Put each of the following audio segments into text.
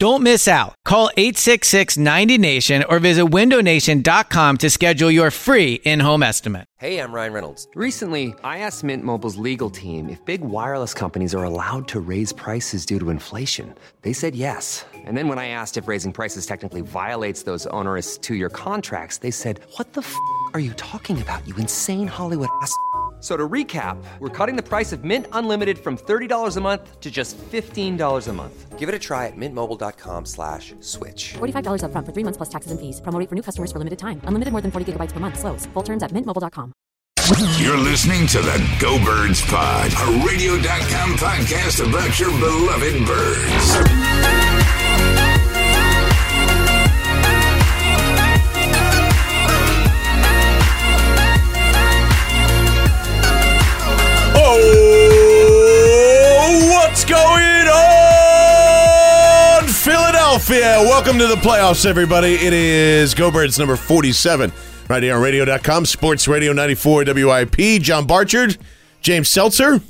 Don't miss out. Call 866 90 Nation or visit windownation.com to schedule your free in home estimate. Hey, I'm Ryan Reynolds. Recently, I asked Mint Mobile's legal team if big wireless companies are allowed to raise prices due to inflation. They said yes. And then when I asked if raising prices technically violates those onerous two year contracts, they said, What the f are you talking about, you insane Hollywood ass? F- So to recap, we're cutting the price of Mint Unlimited from $30 a month to just $15 a month. Give it a try at mintmobile.com slash switch. $45 upfront for three months plus taxes and fees. Promo rate for new customers for limited time. Unlimited more than 40 gigabytes per month. Slows. Full terms at mintmobile.com. You're listening to the Go Birds Pod, a radio.com podcast about your beloved birds. Philadelphia? Welcome to the playoffs, everybody. It is Go Birds number 47, right here on radio.com, Sports Radio 94 WIP. John Barchard, James Seltzer.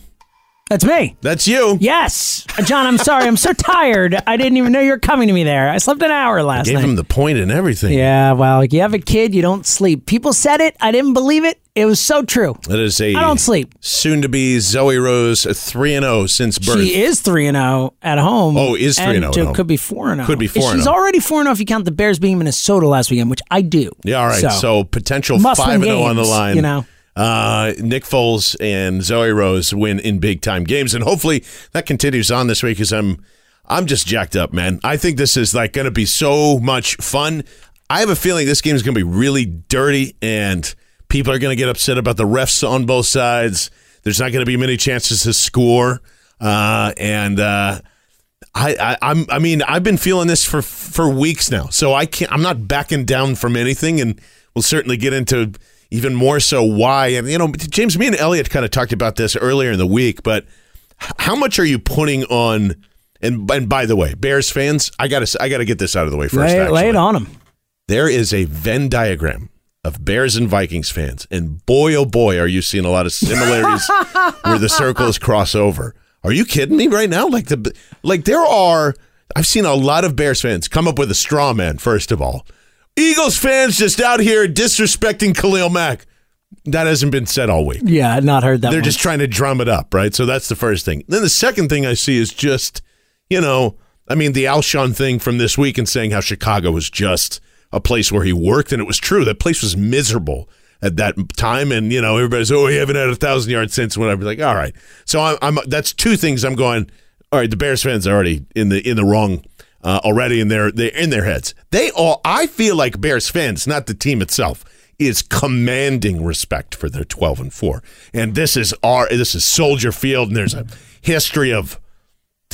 That's me. That's you. Yes. Uh, John, I'm sorry. I'm so tired. I didn't even know you were coming to me there. I slept an hour last Gave night. Gave him the point and everything. yeah, well, you have a kid, you don't sleep. People said it. I didn't believe it. It was so true. That is a I don't sleep. soon to be Zoe Rose 3 and 0 since birth. She is 3 and 0 at home. Oh, is 3 and 0 at to- home. Could be 4 and 0. Could be 4 and She's 0. already 4 and 0 if you count the Bears being Minnesota last weekend, which I do. Yeah, all right. So, potential five and zero on the line. you know. Uh, Nick Foles and Zoe Rose win in big time games, and hopefully that continues on this week. Because I'm, I'm just jacked up, man. I think this is like going to be so much fun. I have a feeling this game is going to be really dirty, and people are going to get upset about the refs on both sides. There's not going to be many chances to score, uh, and uh, I, I, I'm, I mean, I've been feeling this for for weeks now, so I can't. I'm not backing down from anything, and we'll certainly get into even more so why. And you know, James, me and Eliot kind of talked about this earlier in the week, but how much are you putting on? And and by the way, Bears fans, I gotta I gotta get this out of the way first. Lay, lay it on them. There is a Venn diagram of Bears and Vikings fans, and boy, oh boy, are you seeing a lot of similarities where the circles cross over. Are you kidding me right now? Like the like there are. I've seen a lot of Bears fans come up with a straw man. First of all, Eagles fans just out here disrespecting Khalil Mack. That hasn't been said all week. Yeah, I've not heard that They're one. just trying to drum it up, right? So that's the first thing. Then the second thing I see is just, you know, I mean, the Alshon thing from this week and saying how Chicago was just a place where he worked, and it was true. That place was miserable at that time, and you know, everybody's oh, we haven't had a thousand yards since. Whatever. Like, all right. So I'm, I'm. That's two things. I'm going. All right, the Bears fans are already in the in the wrong uh, already in their they in their heads. They all. I feel like Bears fans, not the team itself, is commanding respect for their 12 and 4. And this is our this is Soldier Field and there's a history of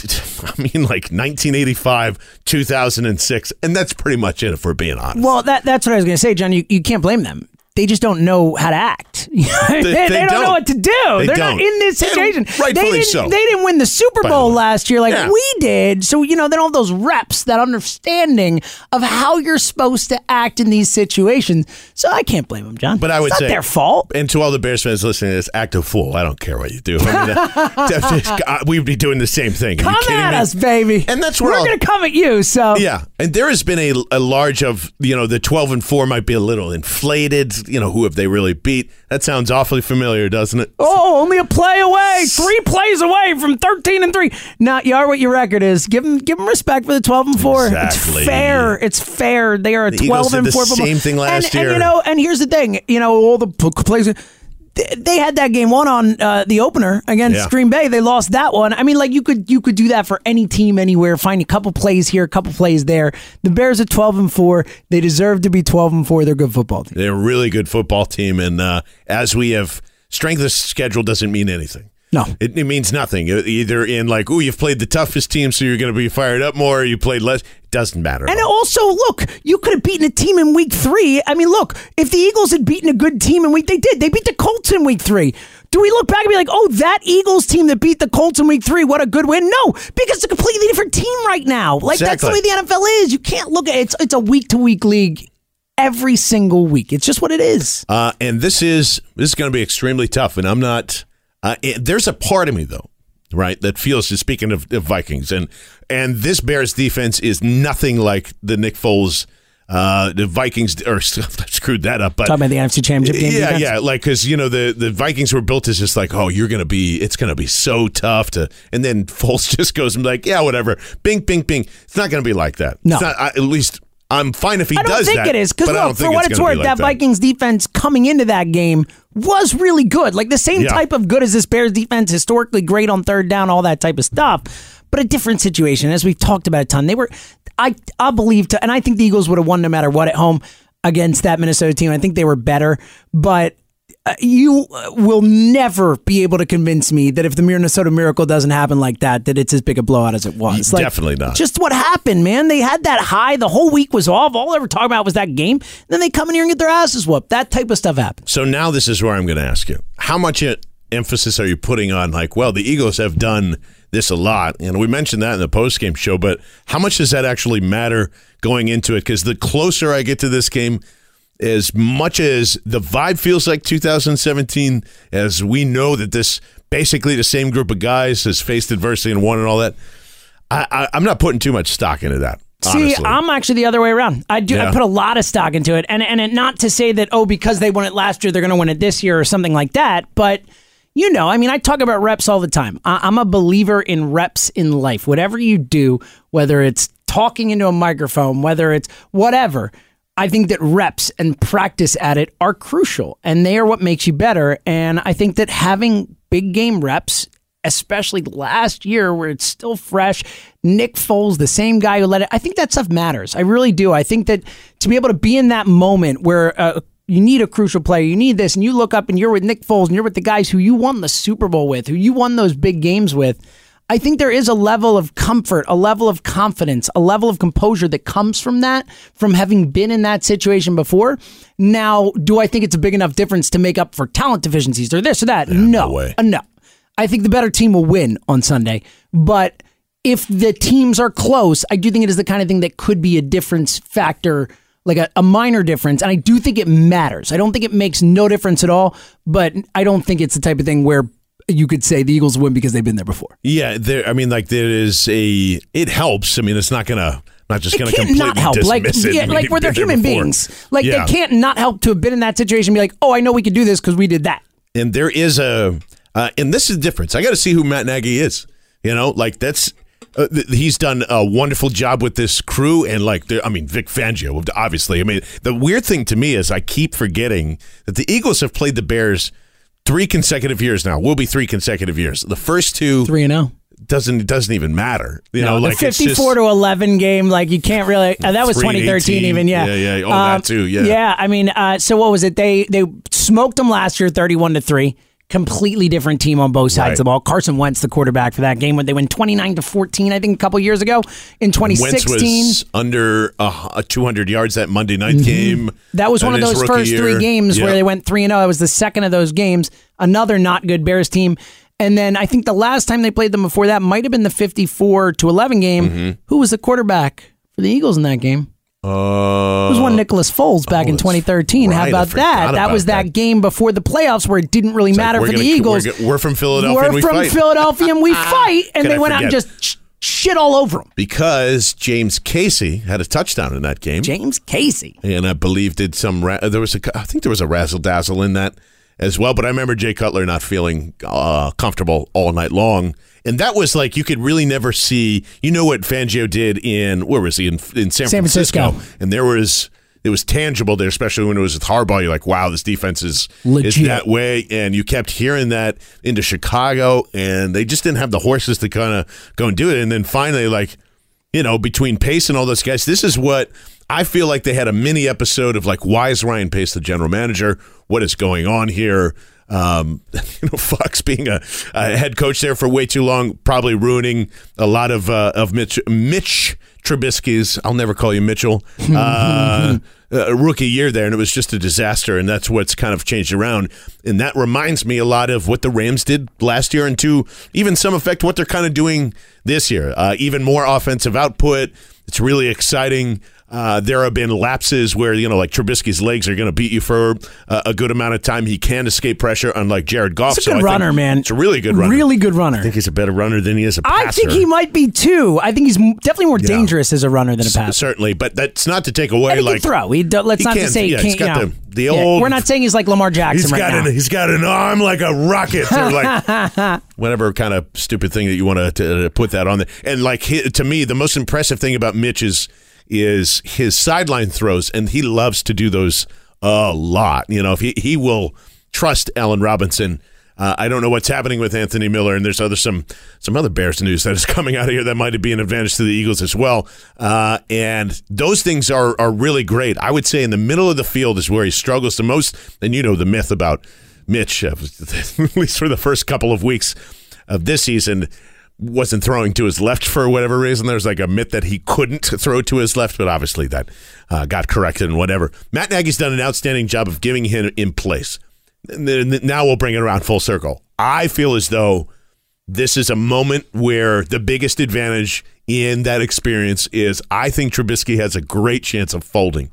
I mean like 1985, 2006 and that's pretty much it if we're being honest. Well, that that's what I was going to say, John. You, you can't blame them. They just don't know how to act. they, they, they don't, don't. know what to do. They They're don't. not in this situation. rightfully they didn't, so. They didn't win the Super the Bowl last year like Yeah. we did. So, you know, they don't have those reps, that understanding of how you're supposed to act in these situations. So I can't blame them, John. But I would it's say not their fault. And to all the Bears fans listening to this, act a fool. I don't care what you do. I mean, uh, uh, we'd be doing the same thing. Are Come you kidding at me? us, baby. And that's where we're going to come at you. So Yeah, and there has been a, a large of you know the twelve and four might be a little inflated. You know who have they really beat? That sounds awfully familiar, doesn't it? Oh, only a play away, three plays away from thirteen and three. Now you are what your record is. Give them, give them respect for the twelve and four. Exactly. It's fair. It's fair. They are a The twelve and the four. football- same thing last and, year. And you know, and here's the thing. You know, all the plays. They- had that game one on uh, the opener against Yeah. Green Bay. They lost that one. I mean, like you could you could do that for any team anywhere. Find a couple plays here, a couple plays there. The Bears are twelve and four. They deserve to be twelve and four. They're a good football team. They're a really good football team, and uh, as we have strength of schedule doesn't mean anything. No. It, it means nothing. Either in like, oh, you've played the toughest team, so you're going to be fired up more, or you played less. Doesn't matter. And also, look, you could have beaten a team in week three. I mean, look, if the Eagles had beaten a good team in week, they did. They beat the Colts in week three. Do we look back and be like, oh, that Eagles team that beat the Colts in week three, what a good win? No, because it's a completely different team right now. Like that's the way the NFL is. You can't look at it. It's it's a week to week league every single week. It's just what it is. Uh, and this is this is going to be extremely tough. And I'm not. Uh, it- there's a part of me though, right, that feels. Just speaking of, of Vikings, and and this Bears defense is nothing like the Nick Foles. Uh, the Vikings or screwed that up, but Talking about the NFC Championship game. yeah, defense. yeah, like because you know the the Vikings were built as just like, oh, you're gonna be, it's gonna be so tough to, and then Foles just goes and be like, yeah, whatever, bing, bing, bing. It's not gonna be like that. No. it's not, I, at least I'm fine if he I don't think that. it is because but I don't look, for what it's it's worth, like that Vikings defense coming into that game was really good. Like the same Yeah. type of good as this Bears defense, historically great on third down, all that type of stuff. But a different situation, as we've talked about a ton. They were, I, I believe, to, and I think the Eagles would have won no matter what at home against that Minnesota team. I think they were better, but. Uh, you uh, will never be able to convince me that if the Minnesota Miracle doesn't happen like that, that it's as big a blowout as it was. Like, Definitely not. Just what happened, man. They had that high. The whole week was off. All they were talking about was that game. Then they come in here and get their asses whooped. That type of stuff happens. So now this is where I'm going to ask you: How much uh, emphasis are you putting on like, well, the Eagles have done this a lot, and we mentioned that in the post game show, but how much does that actually matter going into it? Because the closer I get to this game, as much as the vibe feels like 2017, as we know that this basically the same group of guys has faced adversity and won and all that, I, I, I'm not putting too much stock into that. See, honestly. I'm actually the other way around. I do. I put a lot of stock into it, and and it, not to say that oh because they won it last year they're going to win it this year or something like that. But you know, I mean, I talk about reps all the time. I, I'm a believer in reps in life. Whatever you do, whether it's talking into a microphone, whether it's whatever. I think that reps and practice at it are crucial, and they are what makes you better. And I think that having big game reps especially last year where it's still fresh. Nick Foles, the same guy who led it. I think that stuff matters. I really do. I think that to be able to be in that moment where uh, you need a crucial player, you need this, and you look up and you're with Nick Foles and you're with the guys who you won the Super Bowl with, who you won those big games with. I think there is a level of comfort, a level of confidence, a level of composure that comes from that, from having been in that situation before. Now, do I think it's a big enough difference to make up for talent deficiencies or this or that? no. no way. Uh, no. I think the better team will win on Sunday. But if the teams are close, I do think it is the kind of thing that could be a difference factor, like a, a minor difference. And I do think it matters. I don't think it makes no difference at all, but I don't think it's the type of thing where you could say the Eagles win because they've been there before. Yeah, there. I mean, like there is a. It helps. I mean, it's not gonna. Not just gonna can't completely not help. Like, dismiss it. yeah, I mean, like where they're human before. beings. Like Yeah. they can't not help to have been in that situation and be like, oh, I know we could do this because we did that. And there is a. Uh, and this is the difference. I got to see who Matt Nagy is. You know, like that's. Uh, th- he's done a wonderful job with this crew, and like, I mean, Vic Fangio, obviously. I mean, the weird thing to me is I keep forgetting that the Eagles have played the Bears three consecutive years now. Will be three consecutive years. The first two Three and zero. doesn't it doesn't even matter. You know, the like it's fifty-four just, to eleven game, like you can't really. Uh, that was 2013, even yeah, Um, Yeah, yeah. Oh, that too, yeah. yeah. I mean, uh, so what was it? They they smoked them last year, thirty-one to three. Completely different team on both sides Right. of the ball. Carson Wentz, the quarterback for that game, when they went twenty-nine to fourteen, I think a couple years ago in twenty sixteen. under uh, 200 yards that Monday night game. Mm-hmm. That was one of those first year. three games Yeah. where they went 3 and 0. It was the second of those games. Another not good Bears team. And then I think the last time they played them before that might have been the 54 to 11 game. Mm-hmm. Who was the quarterback for the Eagles in that game? Uh, It was one Nicholas Foles back in 2013. How right. I about that? That about was that, that. game before the playoffs where it didn't really it's matter we're for the gonna- Eagles. We're, we're from Philadelphia We're and we from fight. Philadelphia and we fight. And Could they I went out and just sh- shit all over them. because James Casey had a touchdown in that game. James Casey. and I believe did some. Ra- there was a, I think there was a razzle dazzle in that as well. But I remember Jay Cutler not feeling uh, comfortable all night long, and that was like you could really never see. You know what Fangio did in where was he in in San, San Francisco. and there was. It was tangible there, especially when it was with Harbaugh. You're like, wow, this defense is, is that way. And you kept hearing that into Chicago, and they just didn't have the horses to kind of go and do it. And then finally, like, you know, between Pace and all those guys, this is what I feel like they had a mini episode of like, why is Ryan Pace the general manager? What is going on here? Um, you know, Fox being a, a, head coach there for way too long, probably ruining a lot of uh, of Mitch Mitch Trubisky's. I'll never call you Mitchell. Uh, a rookie year there, and it was just a disaster. And that's what's kind of changed around. And that reminds me a lot of what the Rams did last year, and to even some effect what they're kind of doing this year. Uh, even more offensive output. It's really exciting. Uh, there have been lapses where you know, like Trubisky's legs are going to beat you for uh, a good amount of time. He can escape pressure, unlike Jared Goff. He's a good so runner, man. It's a really good runner. Really good runner. I think he's a better runner than he is a passer. I think he might be too. I think he's definitely more yeah. dangerous as a runner than a passer. certainly, but that's not to take away like throw. He do, let's he not to say yeah, he can't. Got you know, the, the old. Yeah, we're not saying he's like Lamar Jackson he's right got now. An, he's got an arm like a rocket, or like whatever kind of stupid thing that you want to, to put that on there. And like to me, the most impressive thing about Mitch is is his sideline throws, and he loves to do those a lot. You know, if he, he will trust Allen Robinson. Uh, I don't know what's happening with Anthony Miller, and there's other some some other Bears news that is coming out of here that might be an advantage to the Eagles as well. Uh, and those things are are really great. I would say in the middle of the field is where he struggles the most. And you know the myth about Mitch, at least for the first couple of weeks of this season wasn't throwing to his left for whatever reason. There's like a myth that he couldn't throw to his left, but obviously that uh, got corrected and whatever. Matt Nagy's done an outstanding job of giving him in place. Now we'll bring it around full circle. I feel as though this is a moment where the biggest advantage in that experience is I think Trubisky has a great chance of folding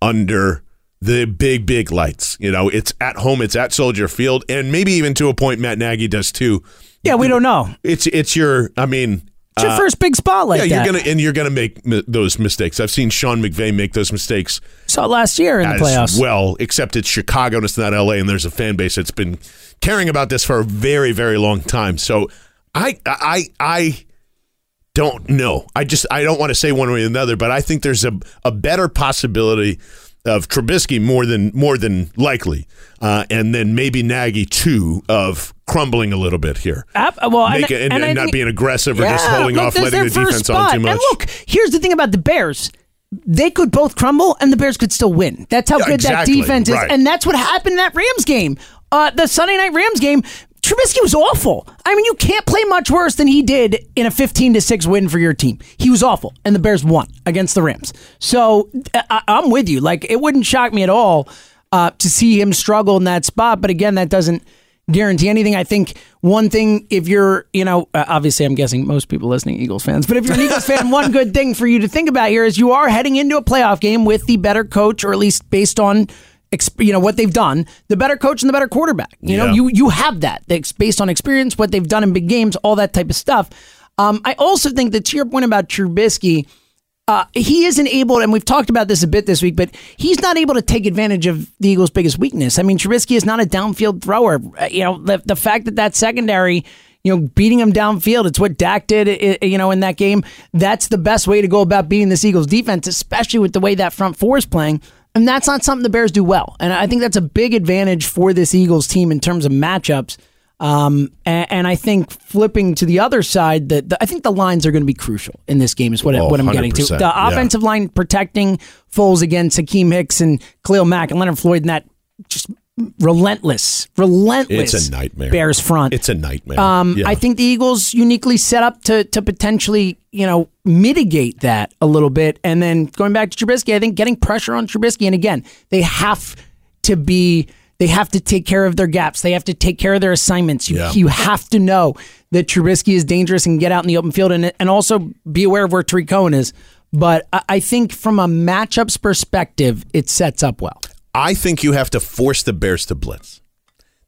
under the big, big lights. You know, it's at home, it's at Soldier Field, and maybe even to a point Matt Nagy does too yeah, we don't know. It's it's your. I mean, it's your uh, first big spot like yeah, that. you're gonna and you're gonna make mi- those mistakes. I've seen Sean McVay make those mistakes. Saw it last year in the playoffs. Well, except it's Chicago and it's not LA, and there's a fan base that's been caring about this for a very, very long time. So I I I don't know. I just I don't want to say one way or another, but I think there's a a better possibility of Trubisky more than more than likely, uh, and then maybe Nagy too of crumbling a little bit here. Uh, well, Make and, it, and, and, and not think, being aggressive or yeah, just holding look, off, letting the defense spot. on too much. And look, here's the thing about the Bears. They could both crumble, and the Bears could still win. That's how yeah, good exactly, that defense is, right. and that's what happened in that Rams game. Uh, the Sunday night Rams game. Trubisky was awful. I mean, you can't play much worse than he did in a 15 to 6 win for your team. He was awful, and the Bears won against the Rams. So I- am with you. Like, it wouldn't shock me at all uh, to see him struggle in that spot. But again, that doesn't guarantee anything. I think one thing, if you're, you know, uh, obviously I'm guessing most people listening Eagles fans, but if you're an Eagles fan, one good thing for you to think about here is you are heading into a playoff game with the better coach, or at least based on you know what they've done, the better coach and the better quarterback. You know, Yeah. you you have that That's based on experience, what they've done in big games, all that type of stuff. Um, I also think that to your point about Trubisky, uh, he isn't able, and we've talked about this a bit this week, but he's not able to take advantage of the Eagles' biggest weakness. I mean, Trubisky is not a downfield thrower. Uh, You know, the, the fact that that secondary, you know, beating him downfield, it's what Dak did, i- i- you know, in that game. That's the best way to go about beating this Eagles defense, especially with the way that front four is playing. And that's not something the Bears do well. And I think that's a big advantage for this Eagles team in terms of matchups. Um, and, and I think flipping to the other side, that I think the lines are going to be crucial in this game. Is what, Oh, what I'm getting to. The yeah. offensive line protecting Foles against Akiem Hicks and Khalil Mack and Leonard Floyd, and that just relentless, relentless. It's a nightmare. Bears front. It's a nightmare. Um, Yeah. I think the Eagles uniquely set up to to potentially, you know, mitigate that a little bit. And then going back to Trubisky, I think getting pressure on Trubisky, and again, they have to be, they have to take care of their gaps. They have to take care of their assignments. You, Yeah. you have to know that Trubisky is dangerous and get out in the open field, and and also be aware of where Tarik Cohen is. But I, I think from a matchups perspective, it sets up well. I think you have to force the Bears to blitz.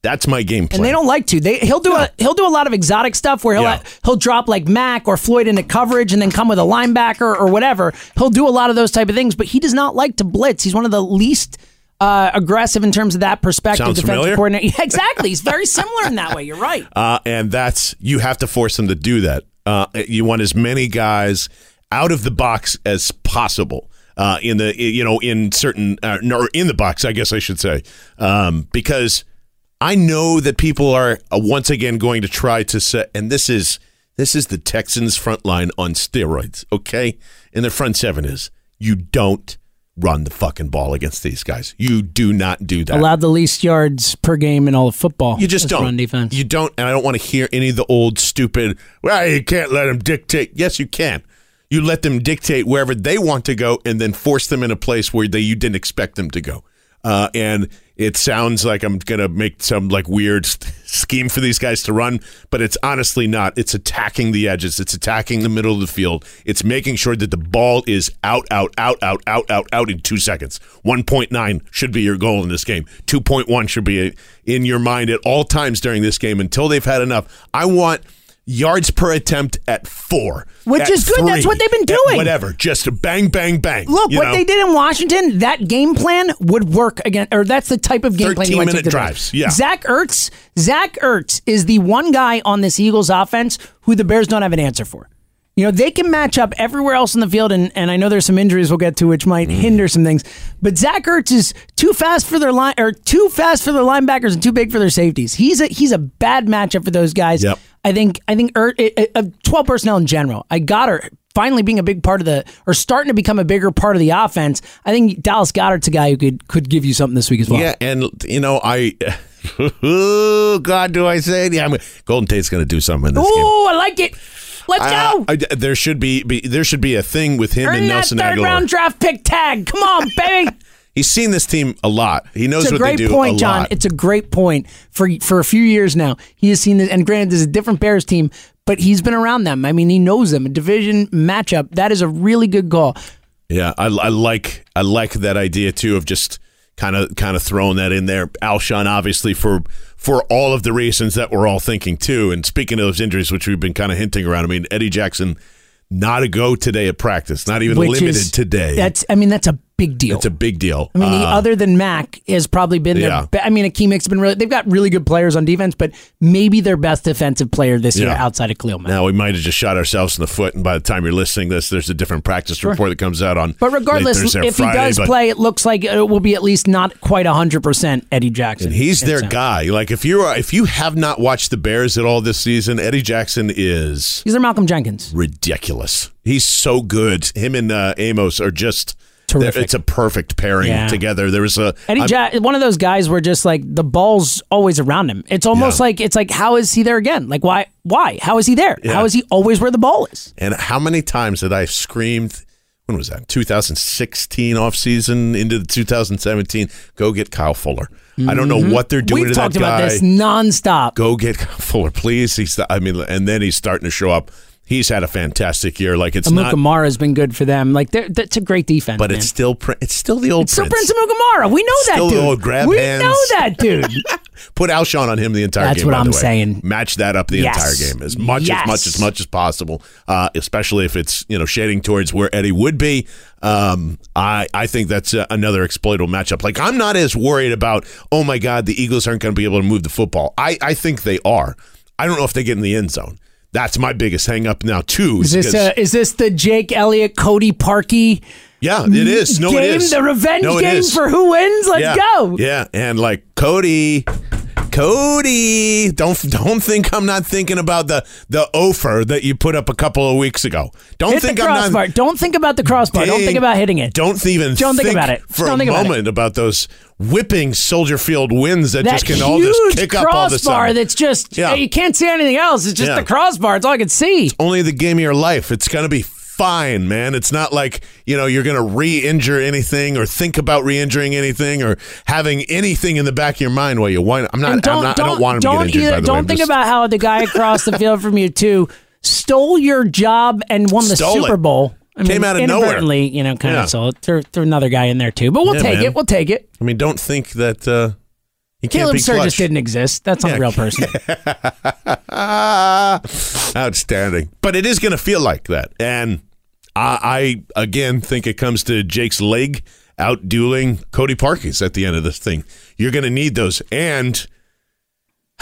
That's my game plan. And they don't like to. They he'll do a he'll do a lot of exotic stuff where he'll Yeah. he'll drop like Mack or Floyd into coverage and then come with a linebacker or whatever. He'll do a lot of those type of things, but he does not like to blitz. He's one of the least uh, aggressive in terms of that perspective. Sounds defensive familiar. coordinator. Yeah, exactly. He's very similar in that way. You're right. Uh, and that's you have to force them to do that. Uh, you want as many guys out of the box as possible. Uh, in the you know in certain uh, no, in the box, I guess I should say, um, because I know that people are uh, once again going to try to set, and this is This is the Texans front line on steroids, okay? And their front seven is you don't run the fucking ball against these guys. You do not do that. Allowed the least yards per game in all of football. You just don't. run defense. You don't, and I don't want to hear any of the old stupid. Well, you can't let them dictate. Yes, you can. You let them dictate wherever they want to go, and then force them in a place where they you didn't expect them to go. Uh, and it sounds like I'm gonna make some like weird scheme for these guys to run, but it's honestly not. It's attacking the edges. It's attacking the middle of the field. It's making sure that the ball is out, out, out, out, out, out, out in two seconds. 1.9 should be your goal in this game. 2.1 should be in your mind at all times during this game until they've had enough. I want yards per attempt at four, Which at is good. That's what they've been doing. Whatever, just bang, bang, bang. Look, what know? they did in Washington, that game plan would work again, or that's the type of game plan you want to 13-minute take to drives, yeah. Zach Ertz, Zach Ertz is the one guy on this Eagles offense who the Bears don't have an answer for. You know, they can match up everywhere else in the field, and, and I know there's some injuries we'll get to which might Mm. hinder some things. But Zach Ertz is too fast for their line, or too fast for their linebackers and too big for their safeties. He's a he's a bad matchup for those guys. Yep. I think I think er, uh, uh, twelve personnel in general. I got her finally being a big part of the or starting to become a bigger part of the offense. I think Dallas Goedert's a guy who could could give you something this week as well. Yeah, and you know, I. oh God, do I say? it? Yeah, I'm, Golden Tate's going to do something in this game. Ooh, I like it. Let's Uh, go. I- there should be, be there should be a thing with him Earn and that Nelson third Agholor. round draft pick tag. Come on, baby. He's seen this team a lot. He knows It's a what they great do point, a great point, John. lot. It's a great point. For for a few years now, he has seen this. And granted, this is a different Bears team, but he's been around them. I mean, he knows them. A division matchup. That is a really good call. yeah, I, I like I like that idea too of just kind of kind of throwing that in there. Alshon, obviously for for all of the reasons that we're all thinking too. And speaking of those injuries, which we've been kind of hinting around, I mean, Eddie Jackson not a go today at practice, not even Which limited is today. That's. I mean, that's a big deal. it's a big deal. I mean, he, Uh, other than Mack, has probably been their. Yeah. Be- I mean, Akiem Hick's been really. They've got really good players on defense, but maybe their best defensive player this year outside of Khalil Mack. Now we might have just shot ourselves in the foot, and by the time you're listening to this, there's a different practice report that comes out on. But regardless, if Friday, he does but- play, it looks like it will be at least not quite hundred percent Eddie Jackson. and he's their uh, guy. Like if you are, if you have not watched the Bears at all this season, Eddie Jackson is He's their Malcolm Jenkins. ridiculous. He's so good. Him and uh, Amos are just Terrific. It's a perfect pairing Yeah. together. There was a Eddie I'm- one of those guys where just like the ball's always around him. It's almost Yeah. like it's like how is he there again? Like why? Why? How is he there? Yeah. How is he always where the ball is? And how many times did I screamed? When was that? 2016 off season into the 2017. Go get Kyle Fuller. I don't know what they're doing Mm-hmm. We've to talked that guy. about this nonstop. Go get Kyle Fuller, please. He's. I mean, and then he's starting to show up. He's had a fantastic year. Like it's Amuka not, has been good for them. Like they're, that's a great defense. but man. it's still. It's still the old It's still Prince. Prince Amukamara. We know Still that the dude. old grab we hands. know that dude. Put Alshon on him the entire game. That's game. what I'm saying. Match that up the Yes. entire game as much Yes. as much as much as possible. Uh, especially if it's you know shading towards where Eddie would be. Um, I I think that's uh, another exploitable matchup. Like I'm not as worried about. Oh my God, the Eagles aren't going to be able to move the football. I I think they are. I don't know if they get in the end zone. That's my biggest hang up now too. Is this because- uh, is this the Jake Elliott Cody Parkey yeah, it is. No, game? it is. The revenge No, game is. for who wins? Let's yeah. go. Yeah, and like Cody, Cody, don't don't think I'm not thinking about the the offer that you put up a couple of weeks ago. Don't Hit think the I'm not. Don't think about the crossbar. Don't think about hitting it. Don't even Don't think about it. for Don't a think about it. moment about those whipping Soldier Field wins that, that just can all just kick up all a crossbar that's just Yeah. you can't see anything else. It's just Yeah. the crossbar. It's all I can see. only the game of your life. It's going to be fine, man. It's not like, you know, you're going to re injure anything or think about re injuring anything or having anything in the back of your mind while you wind I'm not, I'm not I don't want him to get injured, either- by the don't way. Think just- about how the guy across the field from you too stole your job and won the Super it. Bowl. I Came mean, out of nowhere. inadvertently, you know, kind Yeah. of. So threw, threw another guy in there too. But we'll Yeah, take man. it. We'll take it. I mean, don't think that uh, you can't Caleb Sturgis clutch. didn't exist. That's not Yeah. a real person. Outstanding. But it is going to feel like that. And I, I, again, think it comes to Jake's leg out dueling Cody Parkey's at the end of this thing. You're going to need those. And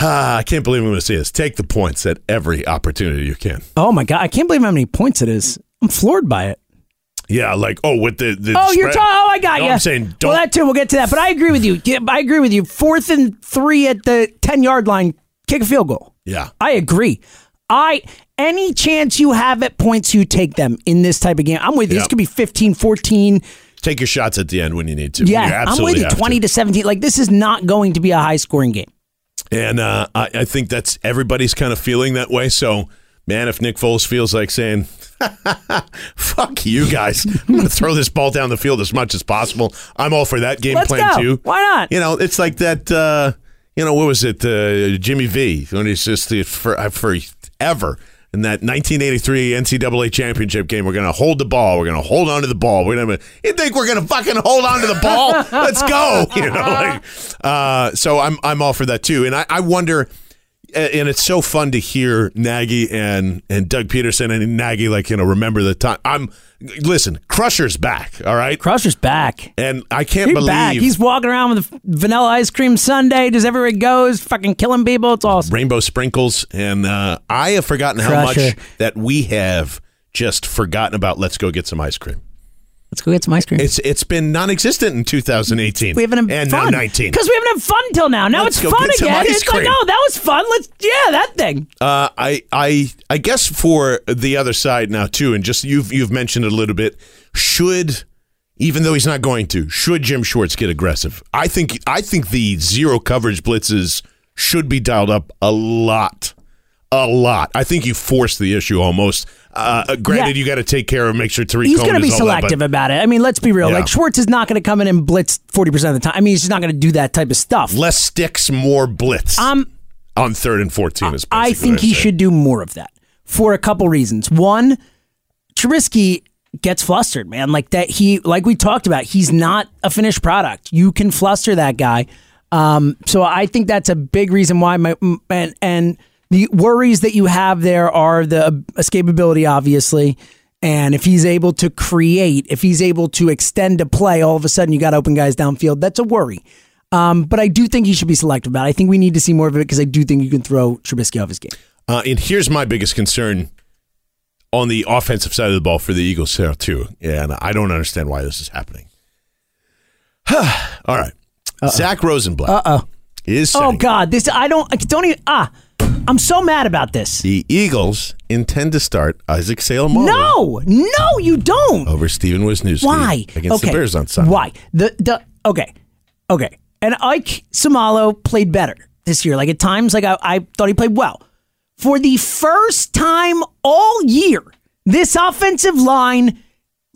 ah, I can't believe I'm going to say this. Take the points at every opportunity you can. oh my god! I can't believe how many points it is. I'm floored by it. Yeah, like, oh, with the. the Oh, you're spread. talking. Oh, I got No, you. I'm saying don't. Well, that too. We'll get to that. But I agree with you. Yeah, I agree with you. Fourth and three at the ten yard line, kick a field goal. yeah. I agree. I any chance you have at points, you take them in this type of game. I'm with you. This could be 15, 14. Take your shots at the end when you need to. Yeah, I'm with you. have to. 20 to 17. Like this is not going to be a high scoring game. And uh, I, I think that's everybody's kind of feeling that way. So, man, if Nick Foles feels like saying, fuck you guys, I'm going to throw this ball down the field as much as possible, I'm all for that game Let's plan go. too. Why not? You know, it's like that, uh, you know, what was it, uh, Jimmy V, when he's just for, uh, forever. In that 1983 NCAA championship game, we're going to hold the ball. We're going to hold on to the ball. We're going to. You think we're going to fucking hold on to the ball? Let's go. You know, like, uh, so I'm I'm all for that too. And I, I wonder, and it's so fun to hear Nagy and and Doug Pederson and Nagy like you know remember the time. I'm listen, Crusher's back. All right, Crusher's back. and I can't He's believe back. He's walking around with a vanilla ice cream sundae just everywhere he goes, fucking killing people. It's awesome. rainbow sprinkles, and uh, I have forgotten how much that we have just forgotten about. Let's go get some ice cream. Let's go get some ice cream. It's it's been non-existent in 2018. we haven't had and fun. now 19. Because we haven't had fun till now. Now Let's it's go fun get some again. ice It's like, cream. oh, that was fun. Let's, yeah, that thing. Uh, I I I guess for the other side now too, and just you've you've mentioned it a little bit. Should even though he's not going to, should Jim Schwartz get aggressive? I think I think the zero coverage blitzes should be dialed up a lot, a lot. I think you force the issue almost. Uh, granted, Yeah. you got to take care of make sure Tarik He's going to be all that, selective about it. I mean, let's be real. Yeah. Like, Schwartz is not going to come in and blitz 40% of the time. I mean, he's just not going to do that type of stuff. less sticks, more blitz. Um, on third and fourteen is. I think he should do more of that for a couple reasons. One, Trubisky gets flustered, man. Like that, he like we talked about. He's not a finished product. You can fluster that guy. Um, so I think that's a big reason why. My and and the worries that you have there are the escapability, obviously. And if he's able to create, if he's able to extend a play, all of a sudden you got open guys downfield. That's a worry. Um, but I do think he should be selective about it. I think we need to see more of it because I do think you can throw Trubisky off his game. Uh, and here's my biggest concern on the offensive side of the ball for the Eagles here too, and I don't understand why this is happening. All right, Zach Rosenblatt Uh oh. is Oh God, this I don't I don't even ah. I'm so mad about this. the Eagles intend to start Isaac Seumalo No, no, you don't. over Stefen Wisniewski Why? against okay. the Bears on Sunday. Why? The the okay, okay. And Ike Seumalo played better this year. Like at times, like I, I thought he played well. For the first time all year, this offensive line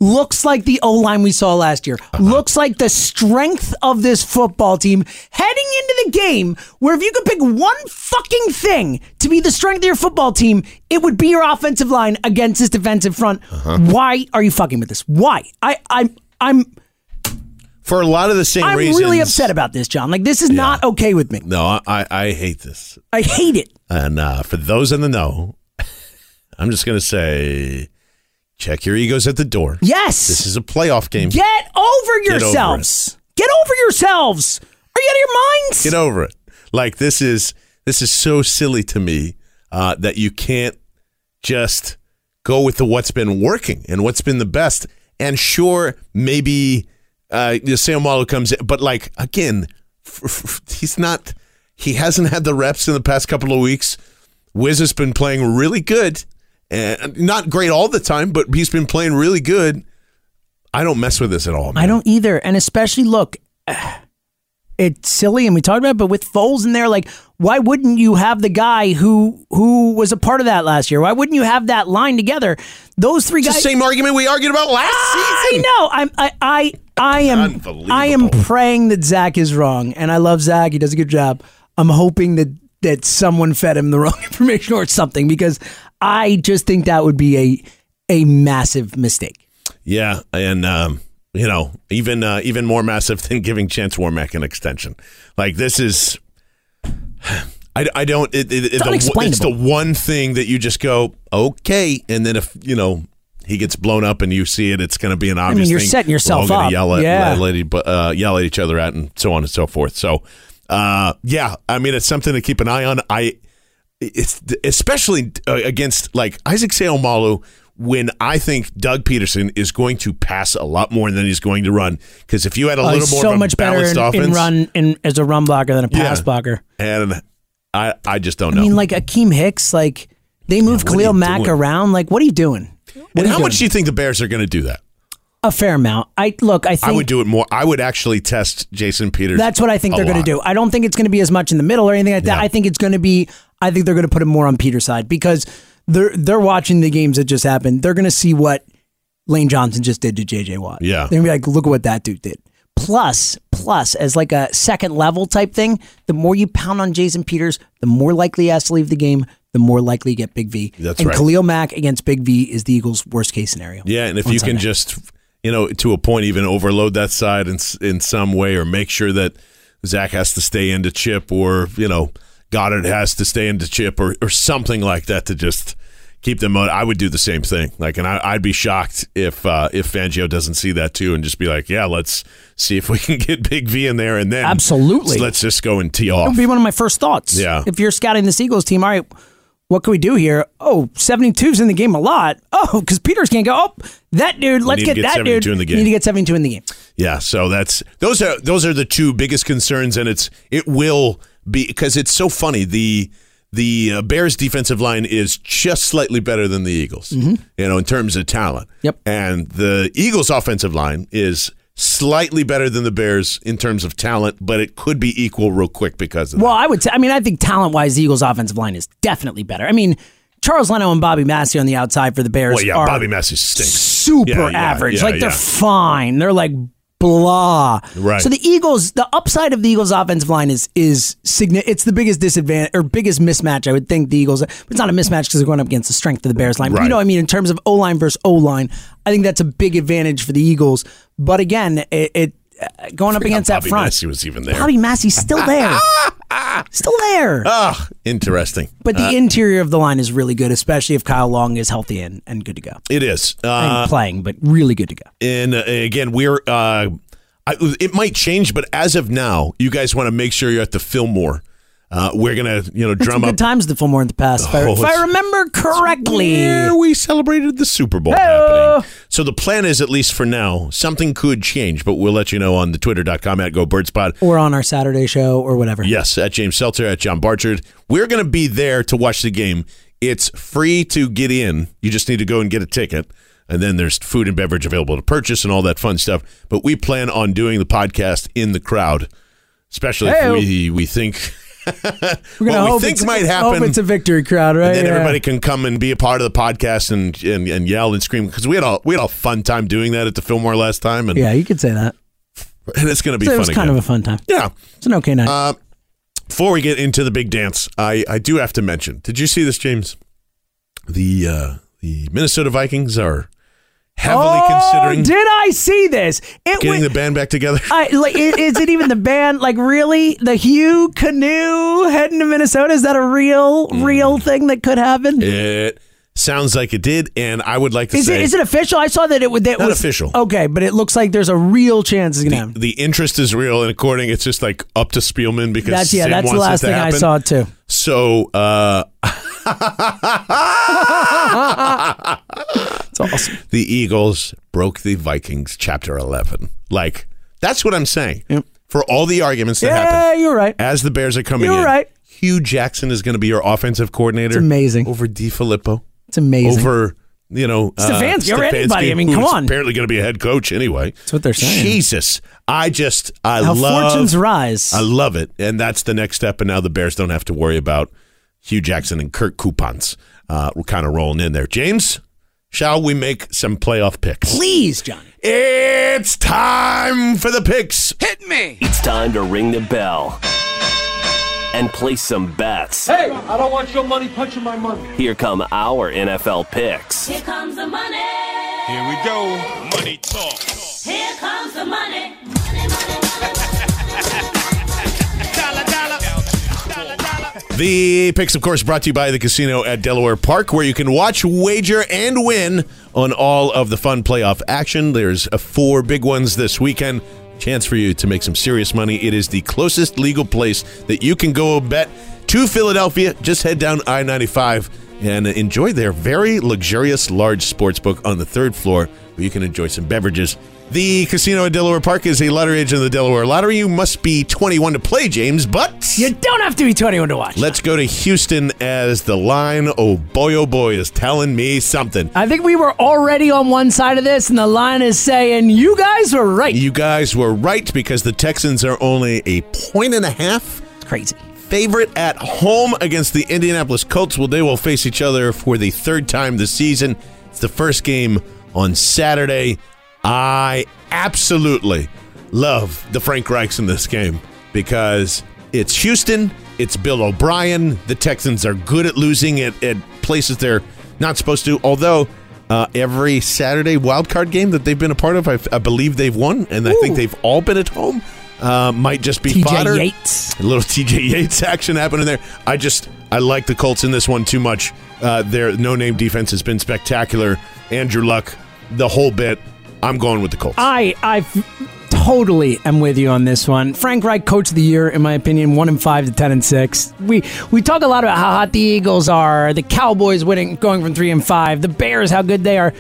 looks like the O line we saw last year. Uh-huh. Looks like the strength of this football team heading into the game where if you could pick one fucking thing to be the strength of your football team, it would be your offensive line against this defensive front. Uh-huh. Why are you fucking with this? Why? I, I'm I'm For a lot of the same reasons. I'm really upset about this, John. Like this is not okay with me. No, I, I, I hate this. I hate it. And uh, for those in the know, I'm just going to say check your egos at the door. Yes. This is a playoff game. Get over over yourselves. Get over yourselves. Are you out of your minds? Get over it. Like this is this is so silly to me uh, that you can't just go with the what's been working and what's been the best. And sure, maybe uh, Seumalo comes in, but like again, he's not. He hasn't had the reps in the past couple of weeks. Wiz has been playing really good, and not great all the time, but he's been playing really good. I don't mess with this at all. Man. I don't either. And especially look, it's silly and we talked about it, but with Foles in there, like, why wouldn't you have the guy who who was a part of that last year? Why wouldn't you have that line together? Those three It's the same argument we argued about last ah, I season. know. I'm I I I am I am praying that Zach is wrong. And I love Zach. He does a good job. I'm hoping that that someone fed him the wrong information or something because I just think that would be a a massive mistake. Yeah, and um, you know, even uh, even more massive than giving Chance Warmack an extension. Like this is, I, I don't. It, it, it's, the, it's the one thing that you just go okay, and then if you know he gets blown up and you see it, it's going to be an obvious. I mean, you're thing. setting yourself We're all up. Yell at, Yeah. at, uh, yell at each other at, and so on and so forth. So, uh, yeah, I mean, it's something to keep an eye on. I it's especially uh, against like Isaac Seumalo when I think Doug Pederson is going to pass a lot more than he's going to run. Because if you had a Oh, little more so of a much better in, offense, in run in, as a run blocker than a pass Yeah. blocker. and I I just don't I know. I mean, like Akiem Hicks, like They move you Khalil Mack doing? around. Like, what are you doing? What And you how much do you think the Bears are going to do that? A fair amount. I look. I think I would do it more. I would actually test Jason Peters. That's what I think they're going to do. I don't think it's going to be as much in the middle or anything like that. Yeah. I think it's going to be. I think they're going to put him more on Peter's side because they're they're watching the games that just happened. They're going to see what Lane Johnson just did to J.J. Watt. Yeah. they're going to be like, look at what that dude did. Plus, plus, as like a second level type thing, the more you pound on Jason Peters, the more likely he has to leave the game. The more likely you get Big V. That's and right. Khalil Mack against Big V is the Eagles' worst case scenario. Yeah, and if you can just, you know, to a point, even overload that side in in some way, or make sure that Zach has to stay into chip, or you know, Goedert has to stay into chip, or or something like that to just keep them. I would do the same thing. Like, and I, I'd be shocked if uh, if Fangio doesn't see that too, and just be like, yeah, let's see if we can get Big V in there, and then Absolutely. let's just go and tee That off. would be one of my first thoughts. Yeah. If you're scouting this Eagles team, all right, what can we do here? Oh, 72's in the game a lot. Oh, because Peters can't go. Oh, that dude, let's need get, to get that dude. 72 in the game. Need to get 72 in the game. Yeah, so that's those are those are the two biggest concerns, and it's it will because it's so funny. The the uh, Bears defensive line is just slightly better than the Eagles, you know, in terms of talent. Yep. And the Eagles offensive line is slightly better than the Bears in terms of talent, but it could be equal real quick because of that. Well, I would say, I mean, I think talent wise, the Eagles' offensive line is definitely better. I mean, Charles Leno and Bobby Massie on the outside for the. Bears Well, yeah, are Bobby Massie stinks. super Yeah, yeah, average. yeah, like they're fine. They're like blah. Right. So the Eagles, the upside of the Eagles' offensive line is is signi- It's the biggest disadvantage or biggest mismatch. I would think the Eagles. It's not a mismatch because they're going up against the strength of the Bears line. But you know, what I mean, in terms of O line versus O line, I think that's a big advantage for the Eagles. But again, it. it Going up against that Bobby front, Massie was even there. Bobby Massie's still there, still there. Ah, interesting. But the interior of the line is really good, especially if Kyle Long is healthy and, and good to go. It is. Uh, playing, but really good to go. and uh, again, we're. Uh, I, it might change, but as of now, you guys want to make sure you're at the Fillmore. Uh, we're gonna, you know, drum good up. times the Fillmore in the past, if, I, Oh, if it's- I remember correctly. We celebrated the Super Bowl happening. So the plan is, at least for now, something could change, but we'll let you know on the twitter.com at GoBirdsPod. Or on our Saturday show or whatever. Yes, at James Seltzer, at John Barchard. We're going to be there to watch the game. It's free to get in. You just need to go and get a ticket. And then there's food and beverage available to purchase and all that fun stuff. But we plan on doing the podcast in the crowd, especially Hey-o. if we, we think We're gonna what we hope think it's- might Hope it's a victory crowd, right? and then Yeah. everybody can come and be a part of the podcast and and, and yell and scream because we had a we had a fun time doing that at the Fillmore last time and, Yeah, you could say that. and it's going to be So fun it was kind of a fun time. yeah. It's an okay night. Uh, before we get into the big dance, I I do have to mention. Did you see this, James? The uh, the Minnesota Vikings are heavily oh, considering did I see this? It getting the band back together. I, like, i- is it even the band? Like, really? The Hugh Canoe heading to Minnesota? Is that a real, Mm. real thing that could happen? It sounds like it did, and I would like to Is say it is it official? I saw that it would. That Not was official. Okay, but it looks like there's a real chance it's gonna happen. the interest is real, and according, it's just like up to Spielman because That's yeah. That's the last thing I happen. saw too. So, uh, It's awesome. the Eagles broke the Vikings chapter 11. Like, that's what I'm saying. Yep. For all the arguments that Yeah, happen Yeah, you're right. as the Bears are coming You're in, right. Hue Jackson is going to be your offensive coordinator. It's amazing. Over DeFilippo. It's amazing. Over, you know, Stefanski, or Stefanski, anybody. I mean, come on. Apparently going to be a head coach anyway. That's what they're saying. Jesus. I just, I How love. fortunes rise. I love it. And that's the next step. And now the Bears don't have to worry about Hue Jackson and Kirk Cousins. Uh, we're kind of rolling in there. James, shall we make some playoff picks? Please, Johnny. It's time for the picks. Hit me! It's time to ring the bell and place some bets. Hey, I don't want your money punching my money. Here come our NFL picks. Here comes the money. Here we go. Money talk. Here comes the money. Money, money, money. The picks, of course, brought to you by the casino at Delaware Park, where you can watch, wager, and win on all of the fun playoff action. There's uh, four big ones this weekend. Chance for you to make some serious money. It is the closest legal place that you can go bet to Philadelphia. Just head down I 95 and enjoy their very luxurious large sports book on the third floor where you can enjoy some beverages. The casino at Delaware Park is a lottery agent of the Delaware Lottery. You must be 21 to play, James, but You don't have to be 21 to watch. let's go to Houston as the line, oh boy, oh boy, is telling me something. I think we were already on one side of this, and the line is saying, You guys were right. You guys were right because the Texans are only a point and a half It's crazy. favorite at home against the Indianapolis Colts. Well, they will face each other for the third time this season. It's the first game on Saturday. I absolutely love the Frank Reichs in this game because it's Houston, it's Bill O'Brien. The Texans are good at losing at, at places they're not supposed to, although. Uh, every Saturday wild card game that they've been a part of, I, I believe they've won, and I think they've all been at home. Uh, might just be TJ fodder. Yates. A little TJ Yates action happening there. I just I like the Colts in this one too much. Uh, their no name defense has been spectacular. Andrew Luck, the whole bit. I'm going with the Colts. I I totally am with you on this one. Frank Reich, coach of the year, in my opinion, one and five to ten and six. We we talk a lot about how hot the Eagles are, the Cowboys winning, going from three and five, the Bears, how good they are.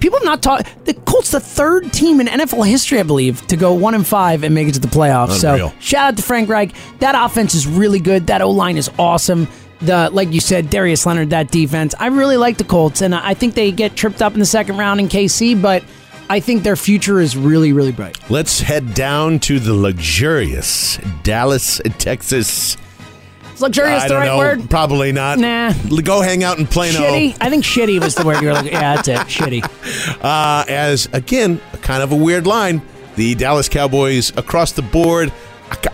People have not talk. The Colts, the third team in NFL history, I believe, to go one and five and make it to the playoffs. Unreal. So shout out to Frank Reich. That offense is really good. That O line is awesome. The like you said, Darius Leonard, that defense. I really like the Colts, and I think they get tripped up in the second round in KC, but I think their future is really, really bright. Let's head down to the luxurious Dallas, Texas. Is luxurious I the right know. word? Probably not. Nah. Go hang out in Plano. Shitty. I think shitty was the word you were looking. Yeah, that's it. Shitty. uh, as again kind of a weird line. The Dallas Cowboys across the board.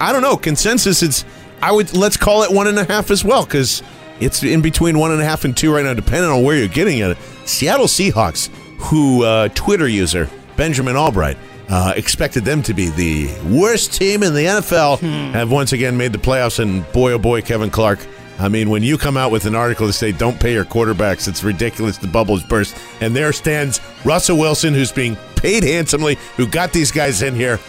I, don't know consensus. It's I would let's call it one and a half as well because it's in between one and a half and two right now, depending on where you're getting at it. Seattle Seahawks, who uh, Twitter user Benjamin Albright. Uh, expected them to be the worst team in the NFL, have once again made the playoffs. And boy, oh boy, Kevin Clark I mean, when you come out with an article to say don't pay your quarterbacks, it's ridiculous. The bubbles burst. And there stands Russell Wilson, who's being paid handsomely, who got these guys in here.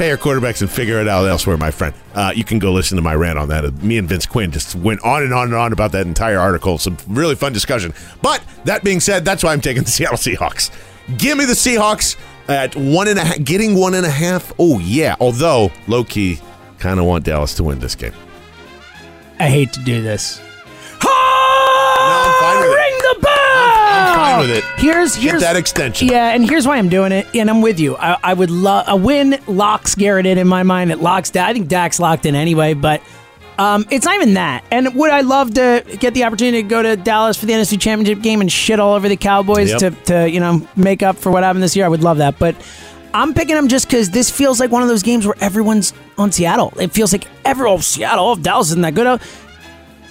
Pay our quarterbacks and figure it out elsewhere, my friend. Uh, you can go listen to my rant on that. Me and Vince Quinn just went on and on and on about that entire article. Some really fun discussion. But that being said, that's why I'm taking the Seattle Seahawks. Give me the Seahawks at one and a half, getting one and a half. Oh, yeah. Although, low key, kind of want Dallas to win this game. I hate to do this. With it. Here's Get here's that extension. Yeah, and here's why I'm doing it. And I'm with you. I, I would love a win. Locks Garrett in in my mind. It locks. I think Dak's locked in anyway, but. Um, it's not even that. And would I love to get the opportunity to go to Dallas for the NFC Championship game and shit all over the Cowboys Yep. to, to, you know, make up for what happened this year? I would love that. But I'm picking them just because this feels like one of those games where everyone's on Seattle. It feels like everyone, oh, Seattle, oh, Dallas isn't that good.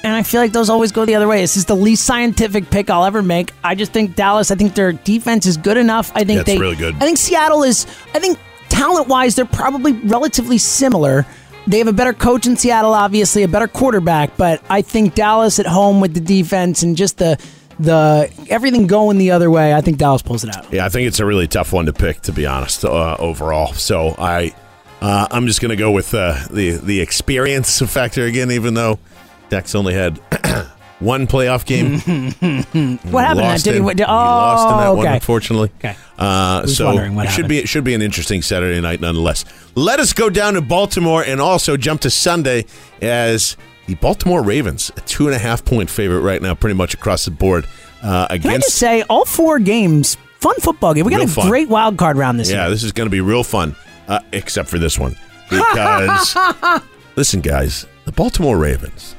And I feel like those always go the other way. This is the least scientific pick I'll ever make. I just think Dallas. I think their defense is good enough. I think it's they. really good. I think Seattle is. I think talent wise, they're probably relatively similar. They have a better coach in Seattle, obviously a better quarterback, but I think Dallas at home with the defense and just the the everything going the other way. I think Dallas pulls it out. Yeah, I think it's a really tough one to pick, to be honest, uh, overall. So I, uh, I'm just going to go with uh, the the experience factor again, even though Dex only had one playoff game. What happened? Lost Did he, did, oh, lost in that one, unfortunately. Okay. Uh, so it should be it should be an interesting Saturday night, nonetheless. Let us go down to Baltimore and also jump to Sunday as the Baltimore Ravens, a two and a half point favorite right now, pretty much across the board uh, Can I against. just say, all four games, fun football game. We got a fun. great wild card round this Yeah, year. Yeah, this is going to be real fun, uh, except for this one. Because, listen, guys, the Baltimore Ravens,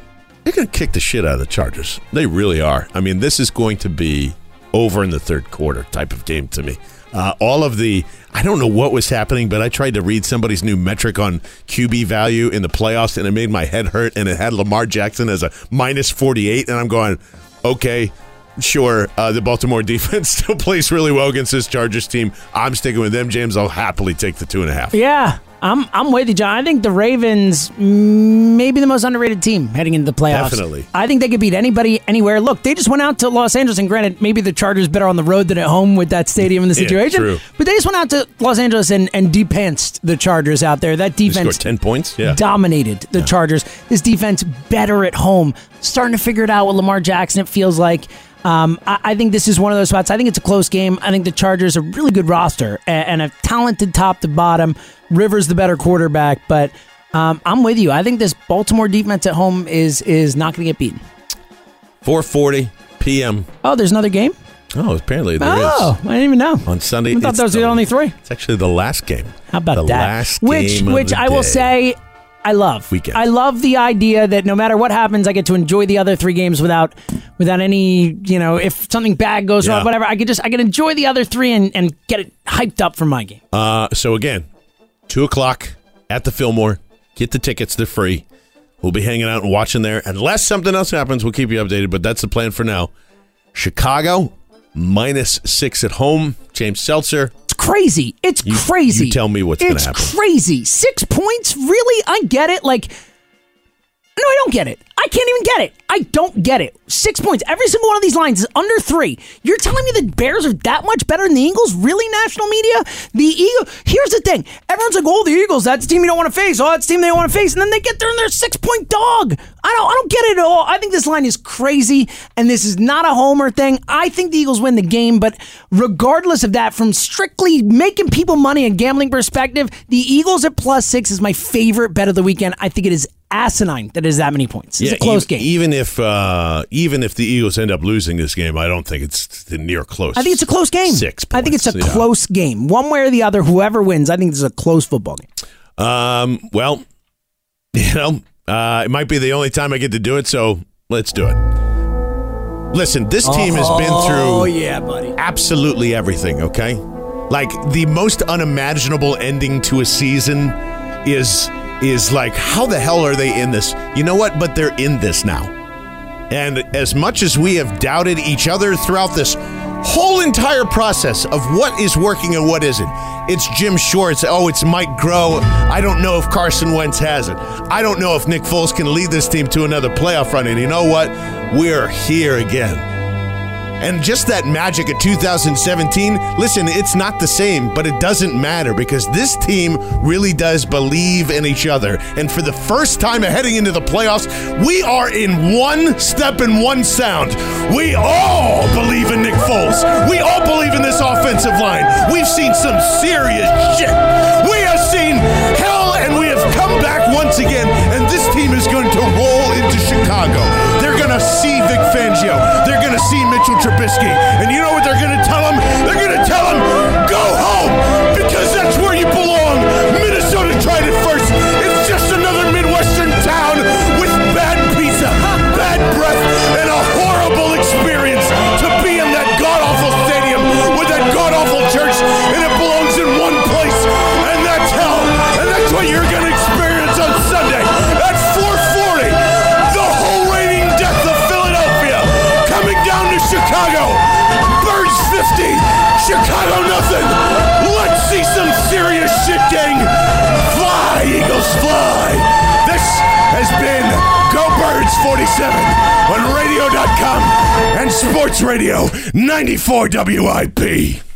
they're going to kick the shit out of the Chargers. They really are. I mean, this is going to be over in the third quarter type of game to me. Uh, all of the, I don't know what was happening, but I tried to read somebody's new metric on QB value in the playoffs, and it made my head hurt. And it had Lamar Jackson as a minus 48. And I'm going, okay, sure, uh, the Baltimore defense still plays really well against this Chargers team. I'm sticking with them, James. I'll happily take the two and a half. Yeah, I'm I'm with you, John. I think the Ravens maybe the most underrated team heading into the playoffs. Definitely. I think they could beat anybody anywhere. Look, they just went out to Los Angeles, and granted, maybe the Chargers better on the road than at home with that stadium and the Yeah, situation. true. But they just went out to Los Angeles and and depantsed the Chargers out there. That defense scored 10 points? Yeah. dominated the Chargers. This defense better at home, starting to figure it out with Lamar Jackson. It feels like. Um, I, I think this is one of those spots. I think it's a close game. I think the Chargers are a really good roster and, and a talented top to bottom. Rivers the better quarterback, but um, I'm with you. I think this Baltimore defense at home is is not going to get beaten. 4:40 p.m. Oh, there's another game. Oh, apparently there is oh, I didn't even know. on Sunday. I thought those were the only three. It's actually the last game. How about that? the that? last which, game of which I will say, I love. Weekend. I love the idea that no matter what happens, I get to enjoy the other three games without, without any, you know, if something bad goes Yeah. wrong, whatever. I could just, I can enjoy the other three and, and get it hyped up for my game. Uh, so again, two o'clock at the Fillmore. Get the tickets; they're free. We'll be hanging out and watching there. Unless something else happens, we'll keep you updated. But that's the plan for now. Chicago minus six at home. James Seltzer. It's crazy. It's You- crazy. you tell me what's gonna happen. It's crazy. Six points? Really? I get it. Like, no, I don't get it. I can't even get it. I don't get it. Six points. Every single one of these lines is under three. You're telling me the Bears are that much better than the Eagles? Really, national media? The Eagles. Here's the thing. Everyone's like, "Oh, the Eagles. That's the team you don't want to face. Oh, that's the team they don't want to face." And then they get there and they're six point dog. I don't. I don't get it at all. I think this line is crazy, and this is not a homer thing. I think the Eagles win the game, but regardless of that, from strictly making people money and gambling perspective, the Eagles at plus six is my favorite bet of the weekend. I think it is asinine that it is that many points. It's a close even, game. Even if uh, even if the Eagles end up losing this game, I don't think it's near close. I think it's a close game. Six. I think it's a yeah. close game. One way or the other, whoever wins, I think this is a close football game. Um, well, you know, uh, it might be the only time I get to do it, so let's do it. Listen, this team has been through Oh yeah, buddy. absolutely everything, okay? Like the most unimaginable ending to a season is is like how the hell are they in this? You know what? But they're in this now. And as much as we have doubted each other throughout this whole entire process of what is working and what isn't, it's Jim Schwartz. Oh, it's Mike Groh. I don't know if Carson Wentz has it. I don't know if Nick Foles can lead this team to another playoff run. And you know what? We're here again. And just that magic of 2017, listen, it's not the same, but it doesn't matter because this team really does believe in each other. And for the first time heading into the playoffs, we are in one step and one sound. We all believe in Nick Foles. We all believe in this offensive line. We've seen some serious shit. We have seen hell and we have come back once again. And this team is going to roll into Chicago. To see Vic Fangio. They're to see Mitchell Trubisky. And you know what they're to tell him? They're to tell him, go home because that's where you belong. 94 WIP.